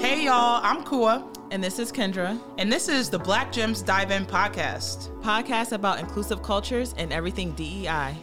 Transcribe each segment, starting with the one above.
Hey y'all, I'm Kua, And this is Kendra, and this is the Black Gems Dive In podcast. podcast about inclusive cultures and everything DEI.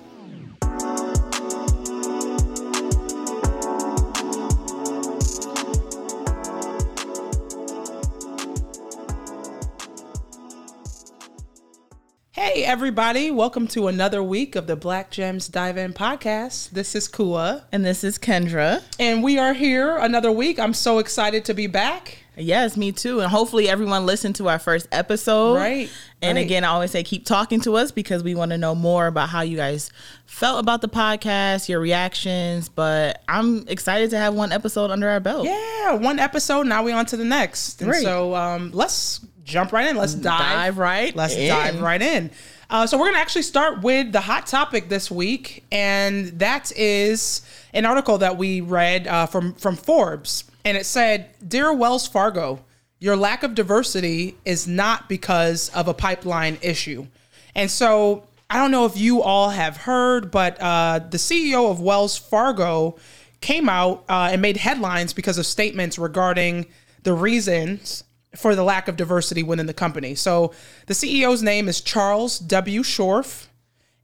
Hey everybody, welcome to another week of the Black Gems Dive In podcast. This is Kua, And this is Kendra. and we are here another week. I'm so excited to be back. Yes, me too. And hopefully everyone listened to our first episode. Right, And right. again, I always say keep talking to us because we want to know more about how you guys felt about the podcast, your reactions. But I'm excited to have one episode under our belt. Yeah, one episode. Now we on to the next. And Great. so um, let's jump right in. Let's dive, Dive right Let's in. dive right in. Uh, so we're gonna actually start with the hot topic this week, and that is an article that we read uh, from from Forbes, and it said, "Dear Wells Fargo, your lack of diversity is not because of a pipeline issue," and so. I don't know if you all have heard, but uh, the CEO of Wells Fargo came out uh, and made headlines because of statements regarding the reasons for the lack of diversity within the company. So the CEO's name is Charles W. Scharf,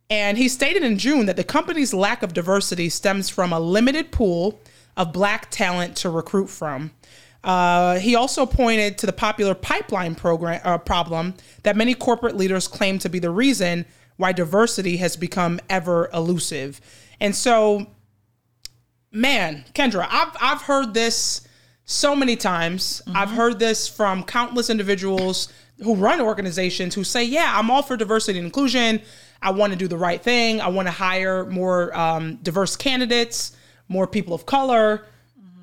and he stated in June that the company's lack of diversity stems from a limited pool of black talent to recruit from. Uh, he also pointed to the popular pipeline program uh, problem that many corporate leaders claim to be the reason why diversity has become ever elusive. And so man, Kendra, I've I've heard this so many times. I've heard this from countless individuals who run organizations who say, "Yeah, I'm all for diversity and inclusion. I want to do the right thing. I want to hire more um, diverse candidates, more people of color."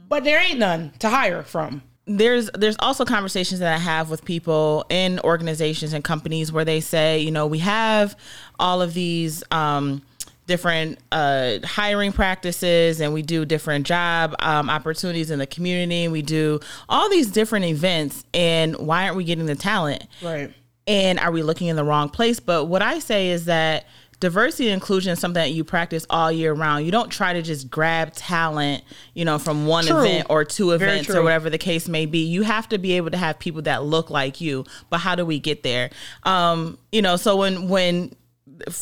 But there ain't none to hire from. there's there's also conversations that I have with people in organizations and companies where they say, you know, we have all of these um, different uh, hiring practices and we do different job um, opportunities in the community. And we do all these different events, and why aren't we getting the talent? Right. and are we looking in the wrong place? But what I say is that diversity and inclusion is something that you practice all year round. You don't try to just grab talent, you know, from one True. event or two events or whatever the case may be. You have to be able to have people that look like you. But how do we get there? Um, you know, so when when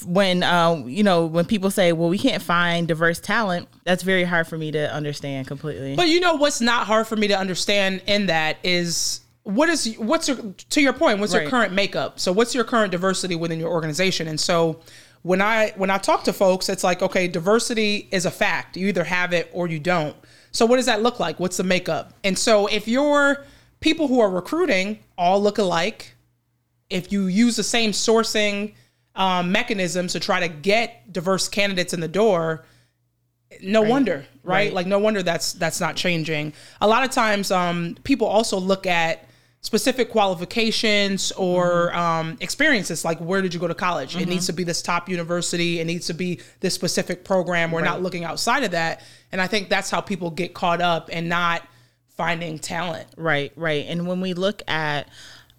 when uh, you know when people say, "Well, we can't find diverse talent," that's very hard for me to understand completely. But you know what's not hard for me to understand in that is what is what's your to your point, what's your current makeup? So what's your current diversity within your organization? And so when I when I talk to folks, it's like, okay, diversity is a fact. You either have it or you don't. So what does that look like? What's the makeup? And so if your people who are recruiting all look alike, if you use the same sourcing um, mechanisms to try to get diverse candidates in the door, no wonder, right? Right. Like no wonder that's that's not changing. A lot of times, um, people also look at specific qualifications or Mm-hmm. um, experiences. Like where did you go to college? It needs to be this top university. It needs to be this specific program. We're not looking outside of that, and I think that's how people get caught up and not finding talent. Right, right. And when we look at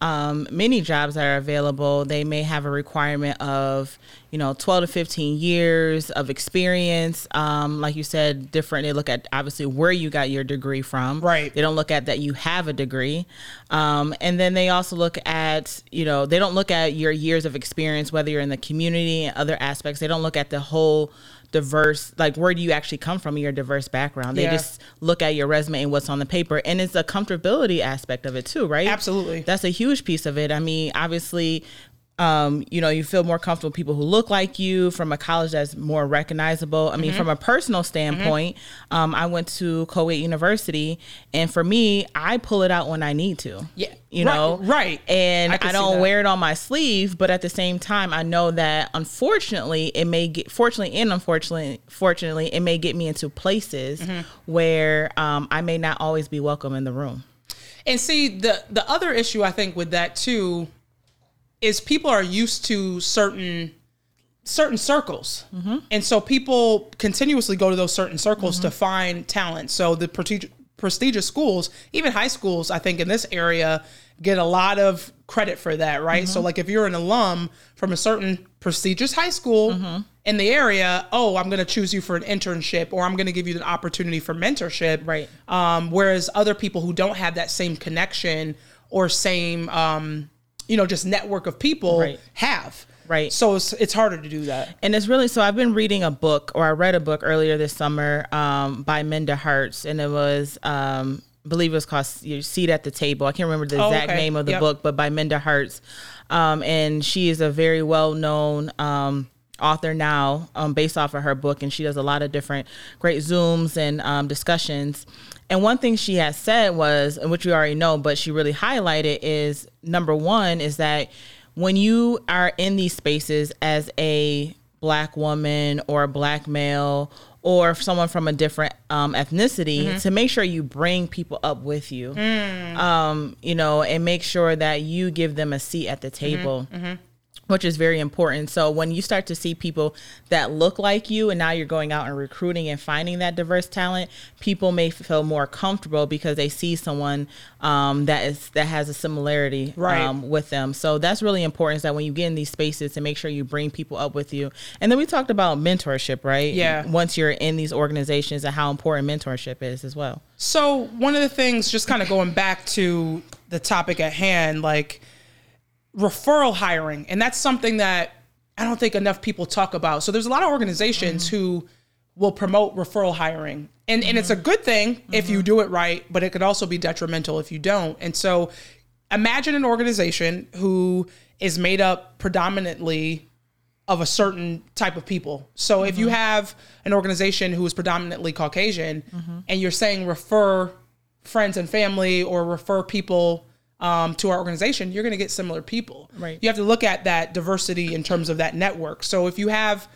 um, many jobs that are available, they may have a requirement of, you know, 12 to 15 years of experience. Um, like you said, different. They look at obviously where you got your degree from. Right. They don't look at that you have a degree. Um, and then they also look at, you know, they don't look at your years of experience, whether you're in the community and other aspects. They don't look at the whole diverse like where do you actually come from your diverse background they Yeah. just look at your resume and what's on the paper and it's a comfortability aspect of it too right Absolutely. that's a huge piece of it i mean obviously um, you know, you feel more comfortable with people who look like you from a college that's more recognizable. I Mm-hmm. mean, from a personal standpoint, um, I went to Kuwait University, and for me, I pull it out when I need to. Yeah. you Right, know, right. And I I, don't wear it on my sleeve, but at the same time, I know that unfortunately, it may get fortunately and unfortunately, fortunately, it may get me into places Mm-hmm. where um, I may not always be welcome in the room. And see the the other issue I think with that too is people are used to certain certain circles, and so people continuously go to those certain circles to find talent. So the prestigious prestigious schools, even high schools, I think in this area get a lot of credit for that, right? So like if you're an alum from a certain prestigious high school in the area, oh, I'm going to choose you for an internship or I'm going to give you the opportunity for mentorship. Right. Um, whereas other people who don't have that same connection or same, um, you know, just network of people Right. have. Right. So it's, it's harder to do that. And it's really so. I've been reading a book, or I read a book earlier this summer um, by Minda Harts, and it was, um, I believe it was called "Your Seat at the Table." I can't remember the Oh, exact okay. name of the Yep. book, but by Minda Harts, um, and she is a very well known. Um, author now um, based off of her book and she does a lot of different great zooms and um, discussions. And one thing she has said was which we already know but she really highlighted is number one is that when you are in these spaces as a black woman or a black male or someone from a different um, ethnicity to make sure you bring people up with you. Um, you know and make sure that you give them a seat at the table which is very important. So when you start to see people that look like you and now you're going out and recruiting and finding that diverse talent, people may feel more comfortable because they see someone um, that is that has a similarity Right. um, with them. So that's really important is that when you get in these spaces to make sure you bring people up with you. And then we talked about mentorship, right? Yeah. Once you're in these organizations and how important mentorship is as well. So one of the things, just kind of going back to the topic at hand, like referral hiring, and that's something that I don't think enough people talk about. So there's a lot of organizations mm-hmm. who will promote referral hiring, and and it's a mm-hmm. good thing if you mm-hmm. do it right, but it could also be detrimental if you don't. And so imagine an organization who is made up predominantly of a certain type of people. So if you have an organization who is predominantly Caucasian and you're saying refer friends and family or refer people um, to our organization, you're going to get similar people. Right. You have to look at that diversity in terms of that network. So if you have,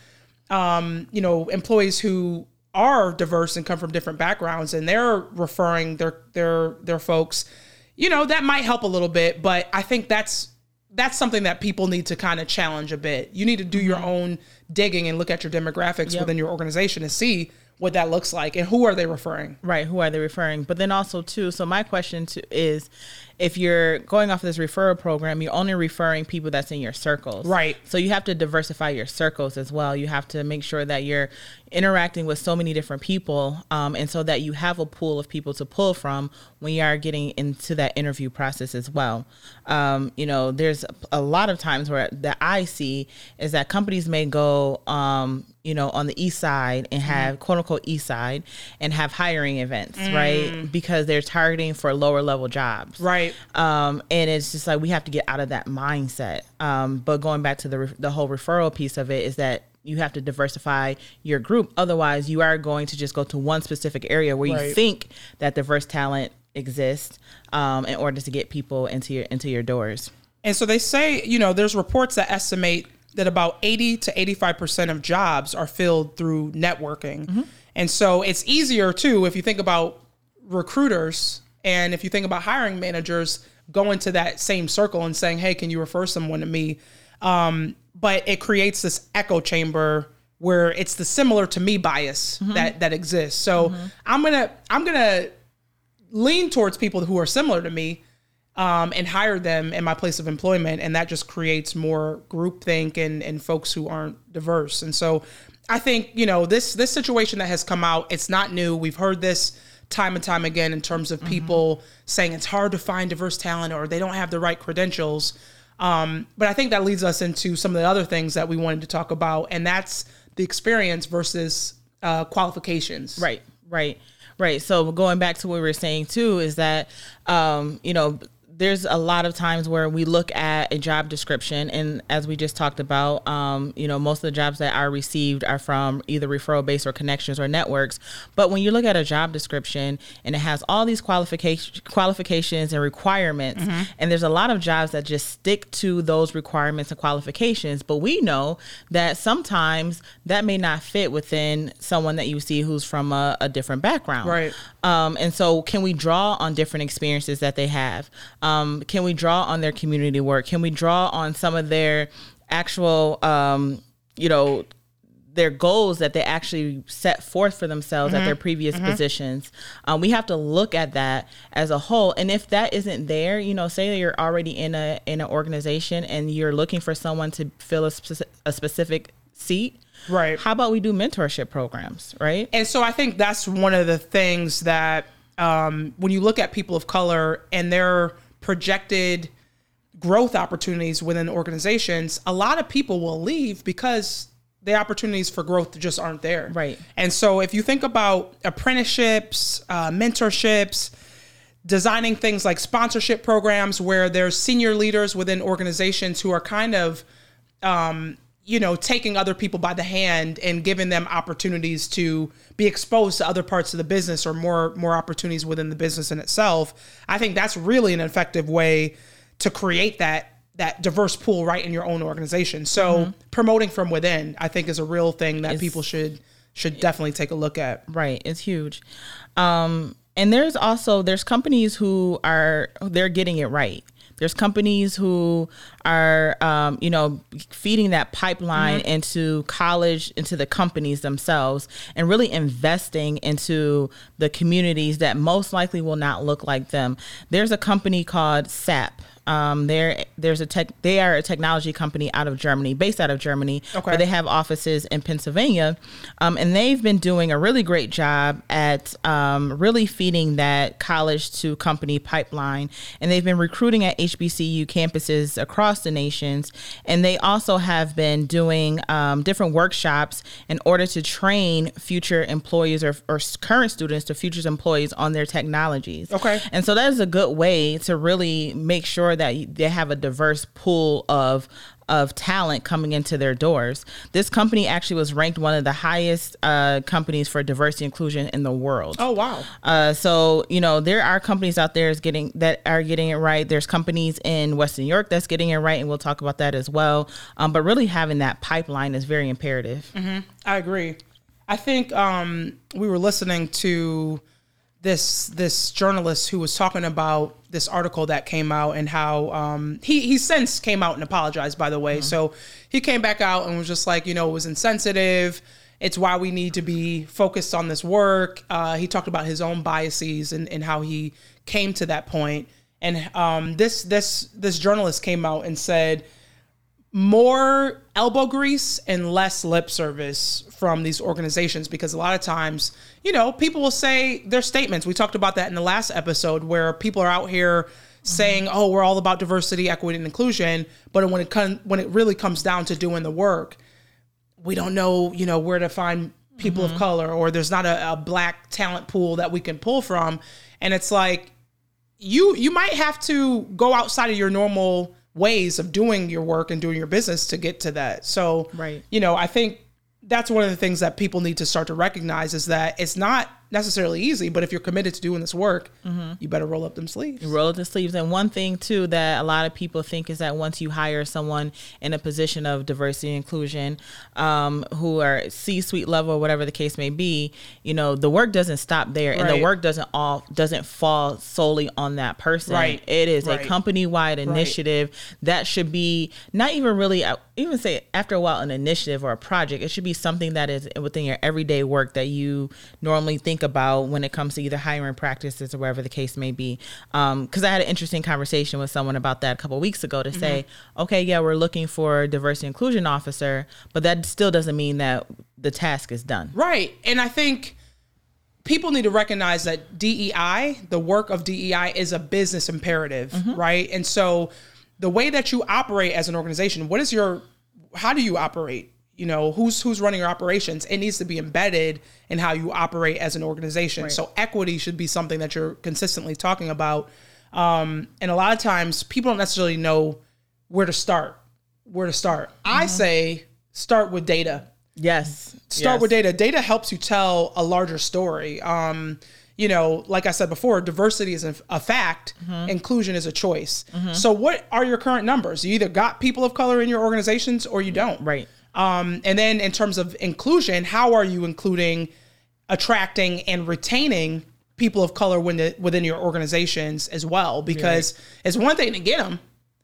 um, you know, employees who are diverse and come from different backgrounds and they're referring their their their folks, you know, that might help a little bit. But I think that's that's something that people need to kind of challenge a bit. You need to do your own digging and look at your demographics within your organization and see what that looks like and who are they referring. Right. Who are they referring? But then also too. So my question to is, if you're going off this referral program, you're only referring people that's in your circles. Right. So you have to diversify your circles as well. You have to make sure that you're interacting with so many different people, um, and so that you have a pool of people to pull from when you are getting into that interview process as well. Um, you know, there's a lot of times where that I see is that companies may go, um, you know, on the east side and have quote unquote east side and have hiring events, right? Because they're targeting for lower level jobs, Right. Um, and it's just like we have to get out of that mindset. Um, but going back to the re- the whole referral piece of it is that you have to diversify your group. Otherwise, you are going to just go to one specific area where you think that diverse talent exists um, in order to get people into your into your doors. And so they say, you know, there's reports that estimate that about 80 to 85% of jobs are filled through networking. And so it's easier too if you think about recruiters and if you think about hiring managers going to that same circle and saying, "Hey, can you refer someone to me?" Um, but it creates this echo chamber where it's the similar to me bias that that exists. So I'm gonna I'm gonna lean towards people who are similar to me um, and hire them in my place of employment, and that just creates more groupthink and and folks who aren't diverse. And so, I think you know this this situation that has come out. It's not new. We've heard this time and time again in terms of people saying it's hard to find diverse talent or they don't have the right credentials. Um, but I think that leads us into some of the other things that we wanted to talk about, and that's the experience versus uh, qualifications. Right, right, right. So going back to what we were saying too is that um, you know there's a lot of times where we look at a job description and as we just talked about um, you know most of the jobs that are received are from either referral based or connections or networks. But when you look at a job description and it has all these qualifications qualifications and requirements and there's a lot of jobs that just stick to those requirements and qualifications but we know that sometimes that may not fit within someone that you see who's from a, a different background. Right. Um, and so, can we draw on different experiences that they have? Um, can we draw on their community work? Can we draw on some of their actual, um, you know, their goals that they actually set forth for themselves at their previous positions. Um, we have to look at that as a whole, and if that isn't there, you know, say that you're already in a in an organization and you're looking for someone to fill a, speci- a specific seat. Right. How about we do mentorship programs, right? And so I think that's one of the things that um, when you look at people of color and their projected growth opportunities within organizations, a lot of people will leave because the opportunities for growth just aren't there. Right. And so if you think about apprenticeships, uh, mentorships, designing things like sponsorship programs where there's senior leaders within organizations who are kind of um, you know taking other people by the hand and giving them opportunities to be exposed to other parts of the business or more more opportunities within the business in itself i think that's really an effective way to create that that diverse pool right in your own organization so promoting from within i think is a real thing that people should should definitely take a look at Right, it's huge. Um, and there's also there's companies who are they're getting it right. There's companies who are, um, you know, feeding that pipeline into college, into the companies themselves, and really investing into the communities that most likely will not look like them. There's a company called SAP. Um, there, there's a tech. They are a technology company out of Germany, based out of Germany, Okay. but they have offices in Pennsylvania, um, and they've been doing a really great job at um, really feeding that college to company pipeline. And they've been recruiting at HBCU campuses across the nations, and they also have been doing um, different workshops in order to train future employees or, or current students to future employees on their technologies. Okay. And so that is a good way to really make sure that they have a diverse pool of of talent coming into their doors. This company actually was ranked one of the highest uh, companies for diversity inclusion in the world. oh wow Uh, so you know there are companies out there is getting that are getting it right. There's companies in Western New York that's getting it right, and we'll talk about that as well. Um, but really having that pipeline is very imperative. I agree. I think um, we were listening to this this journalist who was talking about this article that came out and how um, he he since came out and apologized. By the way, so he came back out and was just like, you know, it was insensitive. It's why we need to be focused on this work. Uh, he talked about his own biases and, and how he came to that point. And um, this this this journalist came out and said more elbow grease and less lip service from these organizations because a lot of times, you know, people will say their statements. We talked about that in the last episode where people are out here saying, "Oh, we're all about diversity, equity, and inclusion," but when it when it really comes down to doing the work, we don't know, you know, where to find people of mm-hmm. color or there's not a, a black talent pool that we can pull from. And it's like you you might have to go outside of your normal ways of doing your work and doing your business to get to that. So, Right. you know, I think that's one of the things that people need to start to recognize is that it's not necessarily easy, but if you're committed to doing this work, you better roll up them sleeves. roll up the sleeves. And one thing too that a lot of people think is that once you hire someone in a position of diversity and inclusion, um, who are C-suite level or whatever the case may be, you know, the work doesn't stop there, and the work doesn't all doesn't fall solely on that person. Right. It is Right. a company-wide initiative that should be not even really uh, even say after a while an initiative or a project. It should be something that is within your everyday work that you normally think about when it comes to either hiring practices or whatever the case may be. Um, because I had an interesting conversation with someone about that a couple weeks ago to say, mm-hmm. okay, yeah, we're looking for a diversity inclusion officer, but that still doesn't mean that the task is done. Right. And I think people need to recognize that DEI, the work of DEI, is a business imperative, mm-hmm. right? And so the way that you operate as an organization, what is your, how do you operate? You know, who's who's running your operations? It needs to be embedded in how you operate as an organization. So equity should be something that you're consistently talking about. Um, and a lot of times, people don't necessarily know where to start. Where to start? I say start with data Yes. start Yes. with data. Data helps you tell a larger story. Um, you know, like I said before, diversity is a, a fact, inclusion is a choice. So, what are your current numbers? You either got people of color in your organizations or you don't. Right. Um, and then in terms of inclusion, how are you including, attracting, and retaining people of color within, within your organizations as well? Because it's one thing to get them,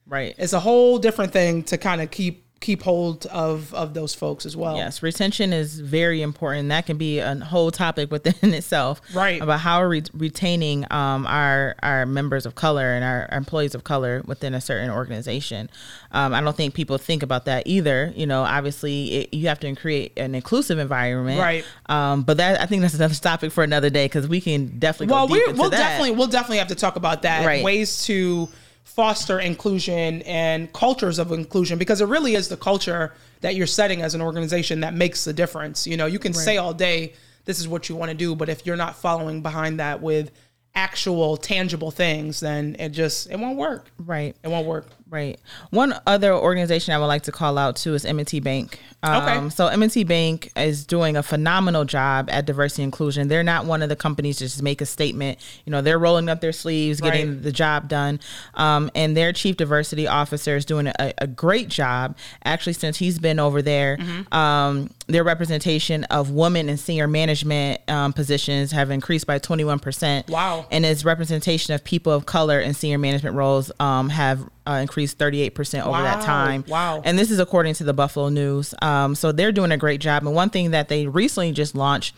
Right. it's a whole different thing to kind of keep keep hold of of those folks as well. Yes, retention is very important. That can be a whole topic within itself, Right. About how we're re- retaining um, our our members of color and our, our employees of color within a certain organization. Um, I don't think people think about that either. You know, obviously, it, you have to create an inclusive environment, Right. Um, but that I think that's another topic for another day because we can definitely Well, go we deep into we'll that. definitely we'll definitely have to talk about that Right. ways to foster inclusion and cultures of inclusion because it really is the culture that you're setting as an organization that makes the difference. You know, you can say all day this is what you want to do, but if you're not following behind that with actual tangible things, then it just it won't work. right. It won't work. Right. One other organization I would like to call out too is M&T Bank. Um, Okay. So M&T Bank is doing a phenomenal job at diversity inclusion. They're not one of the companies to just make a statement. You know, they're rolling up their sleeves, getting Right. the job done. Um, and their chief diversity officer is doing a, a great job. Actually, since he's been over there, Mm-hmm. um, their representation of women in senior management um, positions have increased by 21%. Wow. And his representation of people of color in senior management roles um, have uh, increased 38% over that time. Wow. And this is according to the Buffalo News. Um, so they're doing a great job. And one thing that they recently just launched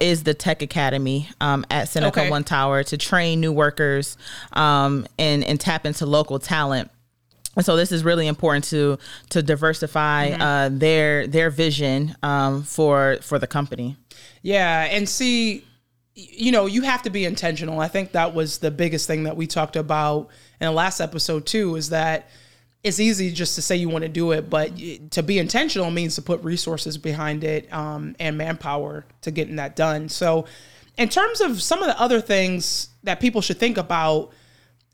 is the Tech Academy um, at Seneca Okay. One Tower to train new workers um, and, and tap into local talent. And so this is really important to to diversify Mm-hmm. uh, their their vision um, for for the company. Yeah, and see, you know, you have to be intentional. I think that was the biggest thing that we talked about in the last episode too. Is that it's easy just to say you want to do it, but to be intentional means to put resources behind it um, and manpower to getting that done. So, in terms of some of the other things that people should think about,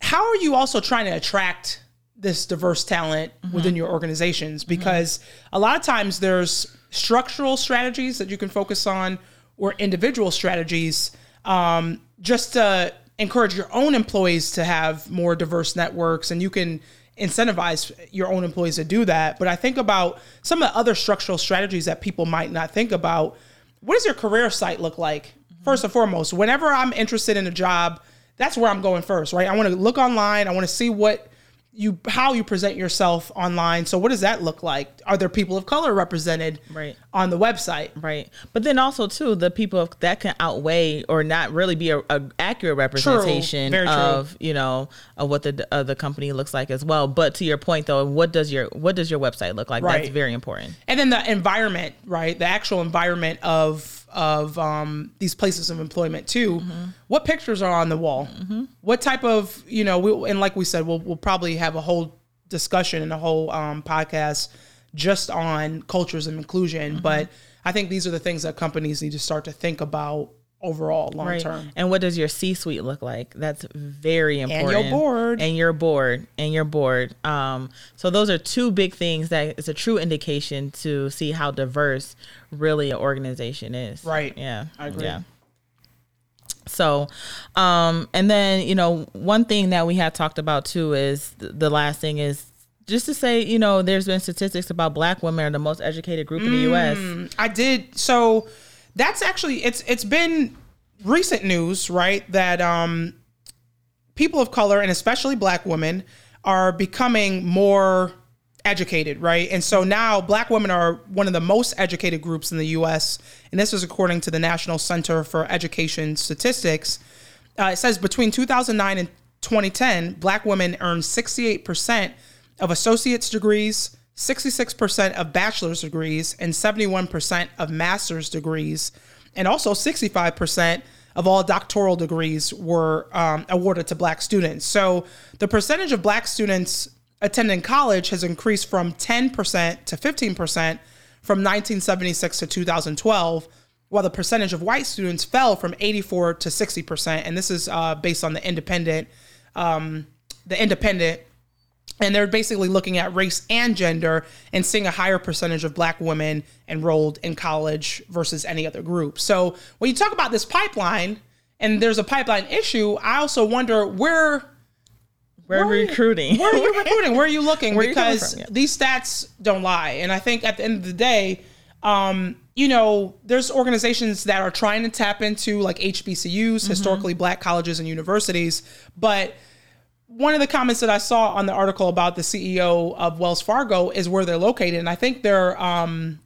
how are you also trying to attract this diverse talent within your organizations because a lot of times there's structural strategies that you can focus on or individual strategies um, just to encourage your own employees to have more diverse networks and you can incentivize your own employees to do that. But i think about some of the other structural strategies that people might not think about. What does your career site look like? First and foremost whenever i'm interested in a job that's where i'm going first right? I want to look online i want to see what you how you present yourself online so what does that look like are there people of color represented Right. on the website Right, but then also too, the people of- that can outweigh or not really be a, a accurate representation of you know of what the uh, the company looks like as well. But to your point though, what does your what does your website look like? That's very important. and then the environment right the actual environment of of um, these places of employment too. What pictures are on the wall? What type of you know we, and like we said we'll, we'll probably have a whole discussion and a whole um, podcast just on cultures of inclusion but i think these are the things that companies need to start to think about overall long Right. term And what does your C suite look like? That's very important. And your board. And your board. And your board. Um, so those are two big things that is a true indication to see how diverse really an organization is. Right. Yeah. I agree. Yeah. So, um, and then, you know, one thing that we have talked about too is th- the last thing is just to say, you know, there's been statistics about black women are the most educated group in the US. I did. So that's actually it's it's been recent news, right? That um people of color and especially black women are becoming more educated, right? And so now black women are one of the most educated groups in the US, and this is according to the National Center for Education Statistics. Uh, it says between 2009 and 2010, black women earned 68% of associate's degrees, 66% of bachelor's degrees, and 71% of master's degrees. And also 65% of all doctoral degrees were um, awarded to black students. So the percentage of black students attending college has increased from 10% to 15% from 1976 to 2012 while the percentage of white students fell from 84 to 60 percent, and this is uh, based on the independent, um, the independent, and they're basically looking at race and gender and seeing a higher percentage of black women enrolled in college versus any other group. So when you talk about this pipeline, and there's a pipeline issue, I also wonder where We're Where recruiting. where are you recruiting? Where are you looking? Where you because from? Yeah. these stats don't lie. And I think at the end of the day, um, you know, there's organizations that are trying to tap into like HBCUs, Mm-hmm. historically black colleges and universities, but one of the comments that I saw on the article about the CEO of Wells Fargo is where they're located, and I think they're um,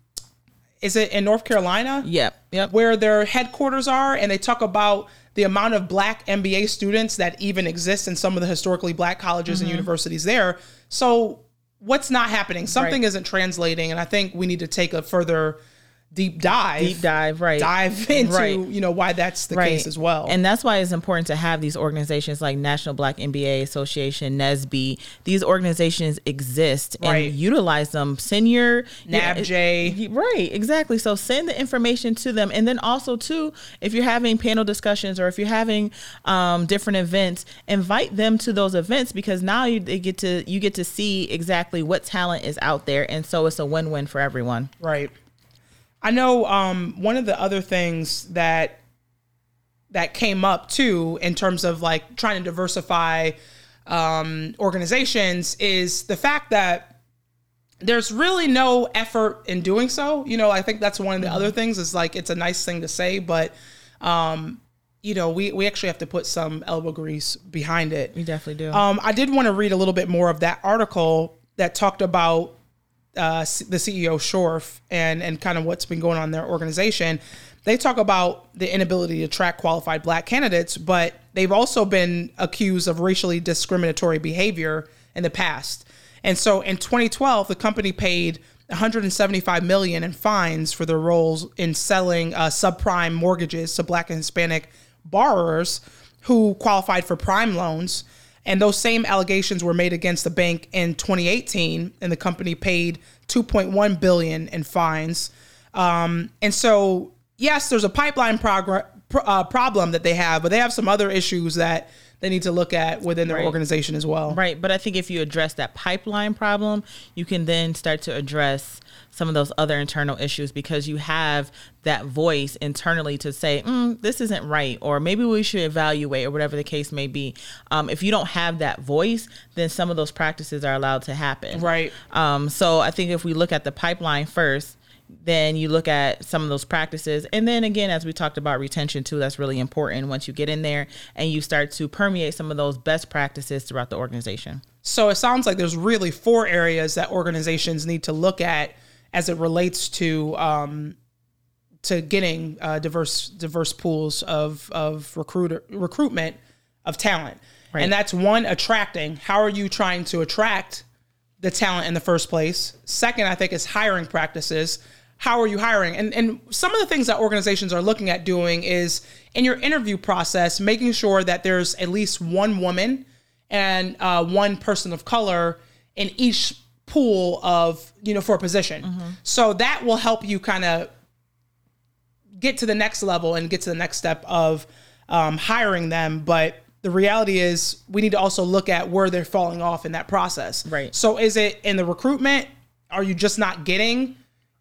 is it in North Carolina? Yep. Yep. where their headquarters are, and they talk about the amount of black MBA students that even exist in some of the historically black colleges Mm-hmm. and universities there. So, what's not happening? Something Right. isn't translating, and I think we need to take a further deep dive, Deep dive, right. dive into Right. you know why that's the case as well. And that's why it's important to have these organizations like National Black MBA Association, NESB. These organizations exist and Right. utilize them. Send your NABJ. Right, exactly. So send the information to them. And then also too, if you're having panel discussions or if you're having um, different events, invite them to those events because now you they get to you get to see exactly what talent is out there. And so it's a win-win for everyone. Right. I know um, one of the other things that that came up too in terms of like trying to diversify um, organizations is the fact that there's really no effort in doing so. You know, I think that's one of the other things is like it's a nice thing to say, but um, you know, we we actually have to put some elbow grease behind it. You definitely do. Um, I did want to read a little bit more of that article that talked about uh, the CEO Scharf and and kind of what's been going on in their organization. They talk about the inability to track qualified black candidates, but they've also been accused of racially discriminatory behavior in the past. And so in 2012, the company paid 175 million in fines for their roles in selling uh, subprime mortgages to black and Hispanic borrowers who qualified for prime loans. And those same allegations were made against the bank in 2018, and the company paid 2.1 billion in fines. Um, and so, yes, there's a pipeline progr- pr- uh, problem that they have, but they have some other issues that they need to look at within their Right. organization as well. Right, but I think if you address that pipeline problem, you can then start to address some of those other internal issues because you have that voice internally to say, mm, "This isn't right," or maybe we should evaluate, or whatever the case may be. Um, if you don't have that voice, then some of those practices are allowed to happen. Right. Um, so I think if we look at the pipeline first, then you look at some of those practices. And then again, as we talked about retention too, that's really important once you get in there and you start to permeate some of those best practices throughout the organization. So it sounds like there's really four areas that organizations need to look at as it relates to um, to getting uh, diverse diverse pools of of recruiter recruitment of talent, Right. and that's one attracting. How are you trying to attract the talent in the first place? Second, I think is hiring practices. How are you hiring? And and some of the things that organizations are looking at doing is in your interview process, making sure that there's at least one woman and uh, one person of color in each pool of you know for a position. So that will help you kind of get to the next level and get to the next step of um, hiring them. But the reality is, we need to also look at where they're falling off in that process. Right. So, is it in the recruitment? Are you just not getting?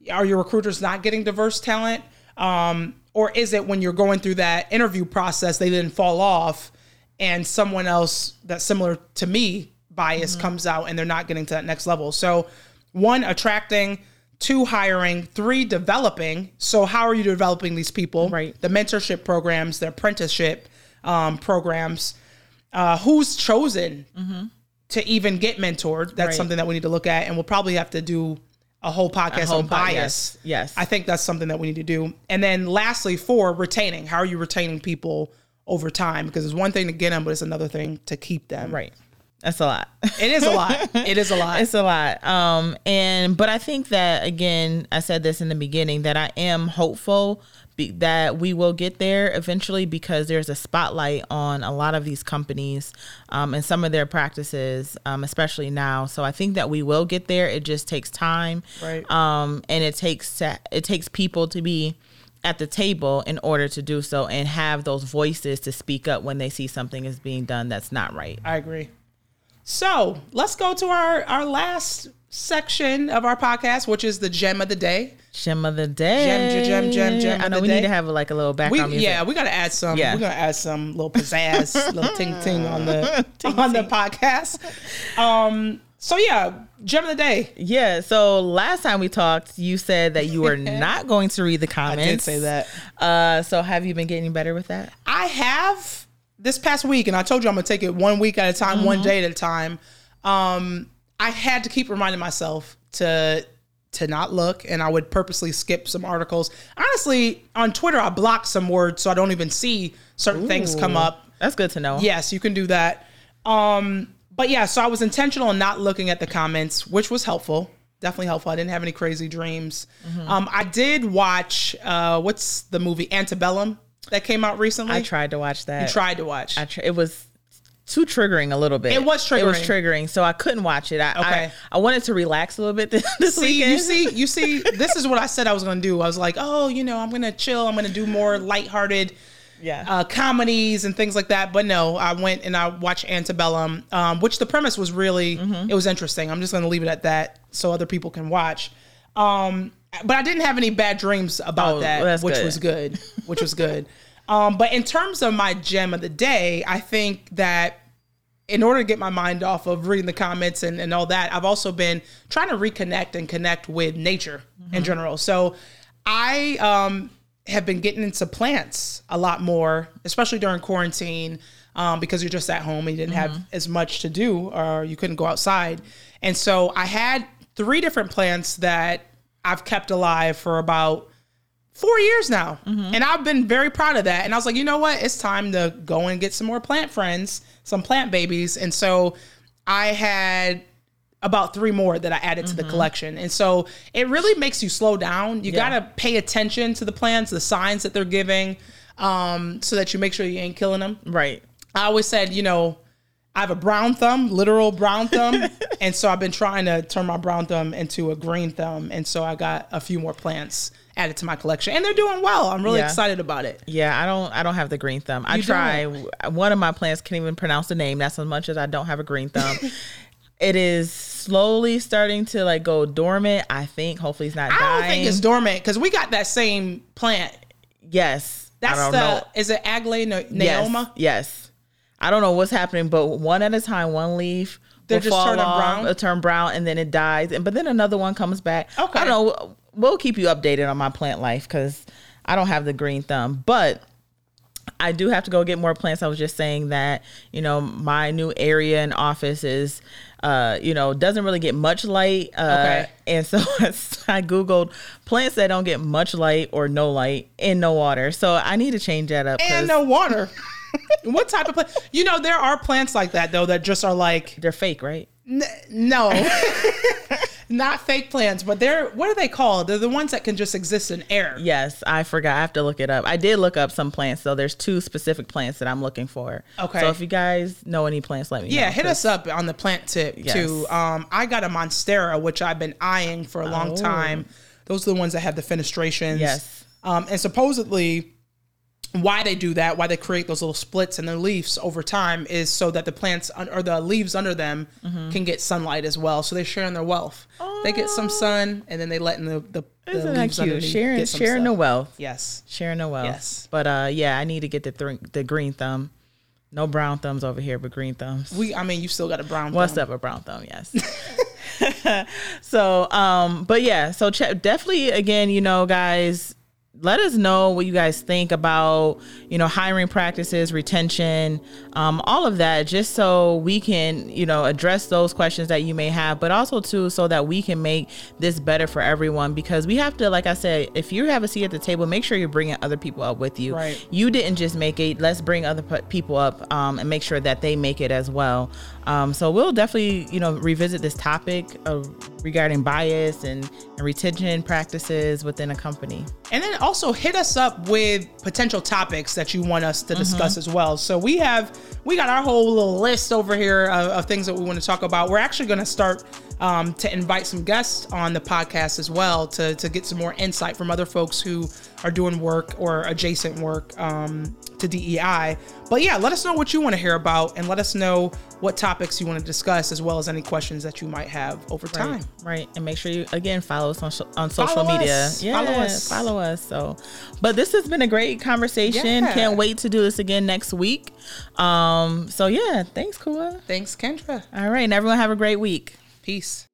Are your recruiters not getting diverse talent? Um, or is it when you're going through that interview process, they didn't fall off, and someone else that's similar to me bias comes out and they're not getting to that next level? So, one, attracting, two, hiring, three, developing. So, how are you developing these people? Right. The mentorship programs, the apprenticeship um, programs. Uh, who's chosen to even get mentored? That's Mm-hmm. Right. something that we need to look at, and we'll probably have to do a whole podcast whole on bias. yes. I think that's something that we need to do. And then lastly, for retaining, how are you retaining people over time? Because it's one thing to get them, but it's another thing to keep them. Right. That's a lot. It is a lot. It is a lot. it's a lot. Um, and but I think that again, I said this in the beginning that I am hopeful be, that we will get there eventually because there's a spotlight on a lot of these companies um, and some of their practices, um, especially now. So I think that we will get there. It just takes time, Right. Um, and it takes it takes people to be at the table in order to do so and have those voices to speak up when they see something is being done that's not right. I agree. So let's go to our our last section of our podcast, which is the gem of the day. Gem of the day. Gem, gem, gem, gem I know we day. need to have like a little We, background music. yeah, we gotta add some. Yeah. We're gonna add some little pizzazz, little ting ting on the on the podcast. Um. So yeah, gem of the day. Yeah. So last time we talked, you said that you were not going to read the I comments. did say that. Uh, so have you been getting better with that? I have this past week, and I told you I'm gonna take it one week at a time, one day at a time. Um, I had to keep reminding myself to to not look, and I would purposely skip some articles. Honestly, on Twitter, I block some words so I don't even see certain things come up. That's good to know. Yes, you can do that. Um, but yeah, so I was intentional in not looking at the comments, which was helpful. Definitely helpful. I didn't have any crazy dreams. Um, I did watch uh, what's the movie Antebellum that came out recently. I tried to watch that. You tried to watch. I tr- it was too triggering a little bit. It was triggering. It was triggering. so I couldn't watch it. I, Okay. I, I wanted to relax a little bit this, this see, weekend. you see, you see, this is what I said I was going to do. I was like, oh, you know, I'm going to chill. I'm going to do more lighthearted yeah. uh, comedies and things like that. But no, I went and I watched Antebellum, um, which the premise was really it was interesting. I'm just going to leave it at that so other people can watch. Um, but I didn't have any bad dreams about Oh, that, that's which good. was good, which was good. Um, but in terms of my gem of the day, I think that in order to get my mind off of reading the comments and, and all that, I've also been trying to reconnect and connect with nature in general. So I um, have been getting into plants a lot more, especially during quarantine, um, because you're just at home and you didn't have as much to do or you couldn't go outside. And so I had three different plants that I've kept alive for about four years now. And I've been very proud of that. And I was like, you know what? It's time to go and get some more plant friends, some plant babies. And so I had about three more that I added to the collection. And so it really makes you slow down. You Yeah. got to pay attention to the plants, the signs that they're giving, um, so that you make sure you ain't killing them. right. I always said, you know, I have a brown thumb, literal brown thumb. and so I've been trying to turn my brown thumb into a green thumb. And so I got a few more plants added to my collection. And they're doing well. I'm really Yeah. excited about it. Yeah, I don't. I don't have the green thumb. I You try. One of my plants can't even pronounce the name. That's as much as I don't have a green thumb. it is slowly starting to like go dormant. I think. Hopefully, it's not I dying. don't think it's dormant because we got that same plant. yes. That's don't the, know. is it Agle Na- Yes, Naoma? Yes. I don't know what's happening, but one at a time, one leaf. They're will just turning brown? It'll turn brown and then it dies. And but then another one comes back. Okay. I don't know. We'll keep you updated on my plant life because I don't have the green thumb. But I do have to go get more plants. I was just saying that, you know, my new area and office is uh, you know, doesn't really get much light. Uh Okay. and so I Googled plants that don't get much light or no light and no water. So I need to change that up. And no water. what type of plant? You know, there are plants like that though that just are like they're fake, right? N- no, not fake plants, but they're what are they called? They're the ones that can just exist in air. Yes, I forgot. I have to look it up. I did look up some plants, though. There's two specific plants that I'm looking for. Okay. So if you guys know any plants, let me know. Yeah, hit 'cause- us up on the plant tip Yes. too. Um, I got a monstera which I've been eyeing for a long Oh. time. Those are the ones that have the fenestrations. Yes. Um, and supposedly, why they do that, why they create those little splits in their leaves over time, is so that the plants un- or the leaves under them Mm-hmm. can get sunlight as well. So they're sharing their wealth. They get some sun, and then they let in the the, the Isn't that leaves cute? underneath Sharing, sharing the wealth. Yes. Sharing the wealth. Yes. But uh, yeah, I need to get the thr the green thumb. No brown thumbs over here, but green thumbs. We, I mean, you still got a brown. What's thumb. up, a brown thumb? Yes. so, um, but yeah, so ch- definitely, again, you know, guys, let us know what you guys think about, you know, hiring practices, retention, um, all of that, just so we can, you know, address those questions that you may have, but also too, so that we can make this better for everyone. Because we have to, like I said, if you have a seat at the table, make sure you're bringing other people up with you. Right. You didn't just make it. Let's bring other pe- people up um, and make sure that they make it as well. Um, so we'll definitely, you know, revisit this topic of regarding bias and, and retention practices within a company. And then also hit us up with potential topics that you want us to discuss as well. So we have we got our whole little list over here of, of things that we want to talk about. We're actually going to start um, to invite some guests on the podcast as well to to get some more insight from other folks who are doing work or adjacent work um, to DEI. But yeah, let us know what you want to hear about, and let us know what topics you want to discuss, as well as any questions that you might have over time. Right, right. And make sure you again follow us on, on social Follow media. us. Yeah, Follow us. follow us. So, but this has been a great conversation. Yeah. Can't wait to do this again next week. Um, so yeah, thanks, Kua. Thanks, Kendra. All right, and everyone have a great week. Peace.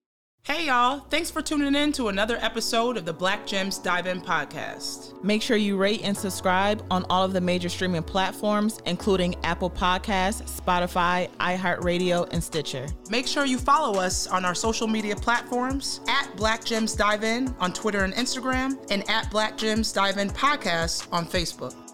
Hey, y'all. Thanks for tuning in to another episode of the Black Gems Dive In podcast. Make sure you rate and subscribe on all of the major streaming platforms, including Apple Podcasts, Spotify, iHeartRadio, and Stitcher. Make sure you follow us on our social media platforms at Black Gems Dive In on Twitter and Instagram, and at Black Gems Dive In Podcast on Facebook.